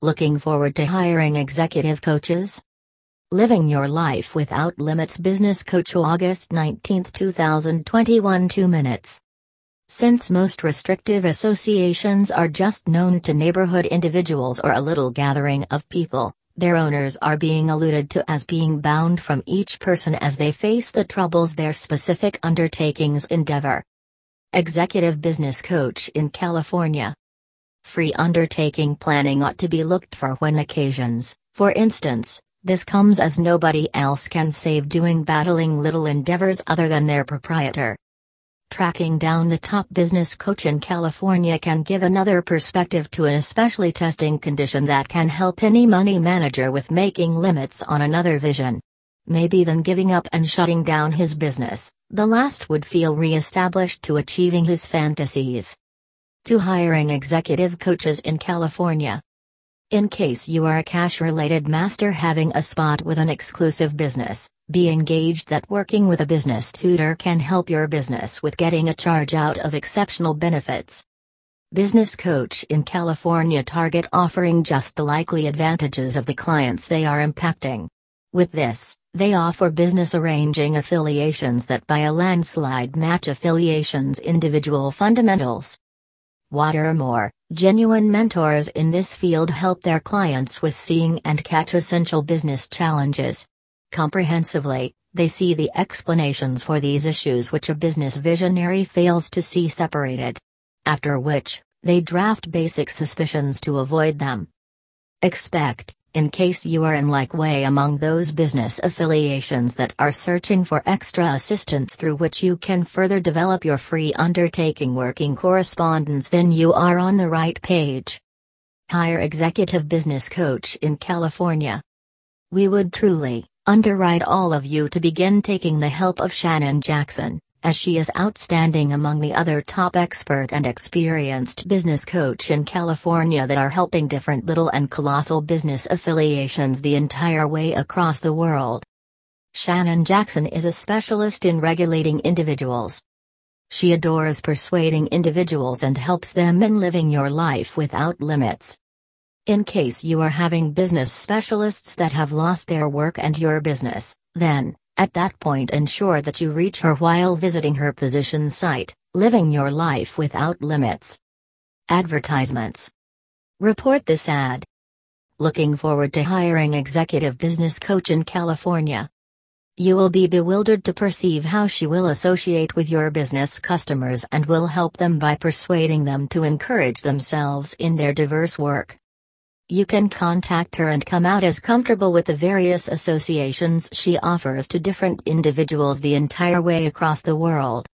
Looking forward to hiring executive coaches? Living Your Life Without Limits Business Coach August 19, 2021 2 minutes. Since most restrictive associations are just known to neighborhood individuals or a little gathering of people, their owners are being alluded to as being bound from each person as they face the troubles their specific undertakings endeavor. Executive Business Coach in California. Free undertaking planning ought to be looked for when occasions, for instance, this comes as nobody else can save doing battling little endeavors other than their proprietor. Tracking down the top business coach in California can give another perspective to an especially testing condition that can help any money manager with making limits on another vision. Maybe than giving up and shutting down his business, the last would feel re established to achieving his fantasies. To hiring executive coaches in California. In case you are a cash related master having a spot with an exclusive business, be engaged that working with a business tutor can help your business with getting a charge out of exceptional benefits. Business Coach in California target offering just the likely advantages of the clients they are impacting. With this, they offer business arranging affiliations that by a landslide match affiliations individual fundamentals. Watermore, genuine mentors in this field help their clients with seeing and catch essential business challenges. Comprehensively, they see the explanations for these issues which a business visionary fails to see separated. After which, they draft basic suspicions to avoid them. Expect, in case you are in like way among those business affiliations that are searching for extra assistance through which you can further develop your free undertaking working correspondence, then you are on the right page. Hire Executive Business Coach in California. We would truly underwrite all of you to begin taking the help of Shannon Jackson as she is outstanding among the other top expert and experienced business coach in California that are helping different little and colossal business affiliations the entire way across the world. Shannon Jackson is a specialist in regulating individuals. She adores persuading individuals and helps them in living your life without limits. In case you are having business specialists that have lost their work and your business, then, at that point ensure that you reach her while visiting her position site, Living Your Life Without Limits. Advertisements. Report this ad. Looking forward to hiring executive business coach in California. You will be bewildered to perceive how she will associate with your business customers and will help them by persuading them to encourage themselves in their diverse work. You can contact her and come out as comfortable with the various associations she offers to different individuals the entire way across the world.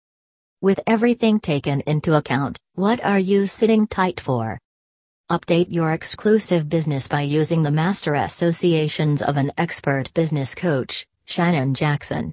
With everything taken into account, what are you sitting tight for? Update your exclusive business by using the master associations of an expert business coach, Shannon Jackson.